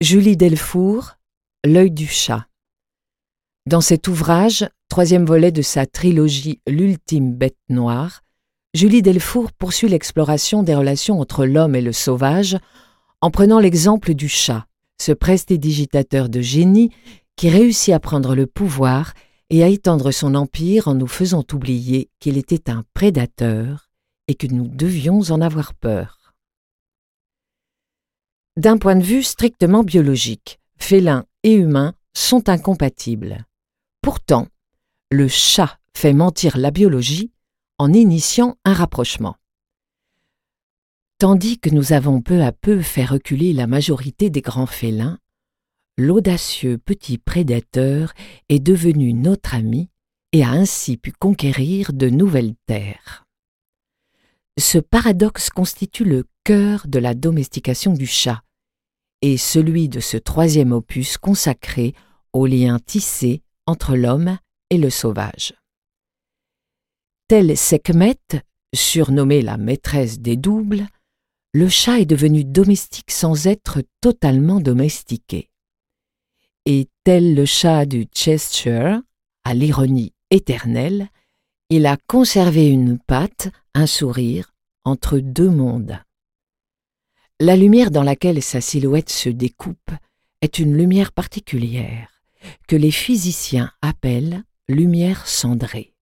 Julie Delfour, L'œil du chat. Dans cet ouvrage, troisième volet de sa trilogie L'ultime bête noire, Julie Delfour poursuit l'exploration des relations entre l'homme et le sauvage en prenant l'exemple du chat, ce prestidigitateur de génie qui réussit à prendre le pouvoir et à étendre son empire en nous faisant oublier qu'il était un prédateur et que nous devions en avoir peur. D'un point de vue strictement biologique, félins et humains sont incompatibles. Pourtant, le chat fait mentir la biologie en initiant un rapprochement. Tandis que nous avons peu à peu fait reculer la majorité des grands félins, l'audacieux petit prédateur est devenu notre ami et a ainsi pu conquérir de nouvelles terres. Ce paradoxe constitue le cœur de la domestication du chat, et celui de ce troisième opus consacré au lien tissé entre l'homme et le sauvage. Tel Sekhmet, surnommée la maîtresse des doubles, le chat est devenu domestique sans être totalement domestiqué. Et tel le chat du Cheshire, à l'ironie éternelle, il a conservé une patte, un sourire, entre deux mondes. La lumière dans laquelle sa silhouette se découpe est une lumière particulière, que les physiciens appellent lumière cendrée.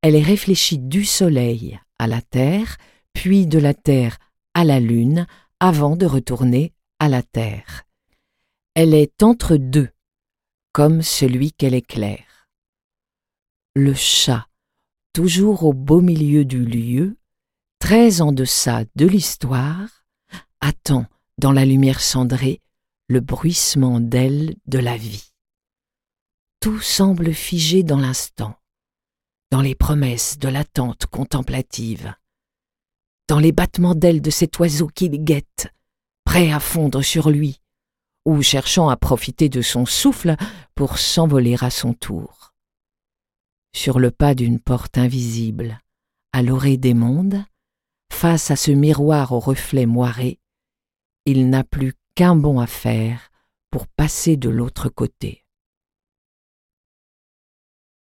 Elle est réfléchie du Soleil à la Terre, puis de la Terre à la Lune, avant de retourner à la Terre. Elle est entre deux, comme celui qu'elle éclaire. Le chat, toujours au beau milieu du lieu, très en deçà de l'histoire, attend dans la lumière cendrée le bruissement d'ailes de la vie. Tout semble figé dans l'instant, dans les promesses de l'attente contemplative, dans les battements d'ailes de cet oiseau qu'il guette, prêt à fondre sur lui, ou cherchant à profiter de son souffle pour s'envoler à son tour. Sur le pas d'une porte invisible, à l'orée des mondes, face à ce miroir aux reflets moirés, il n'a plus qu'un bond à faire pour passer de l'autre côté.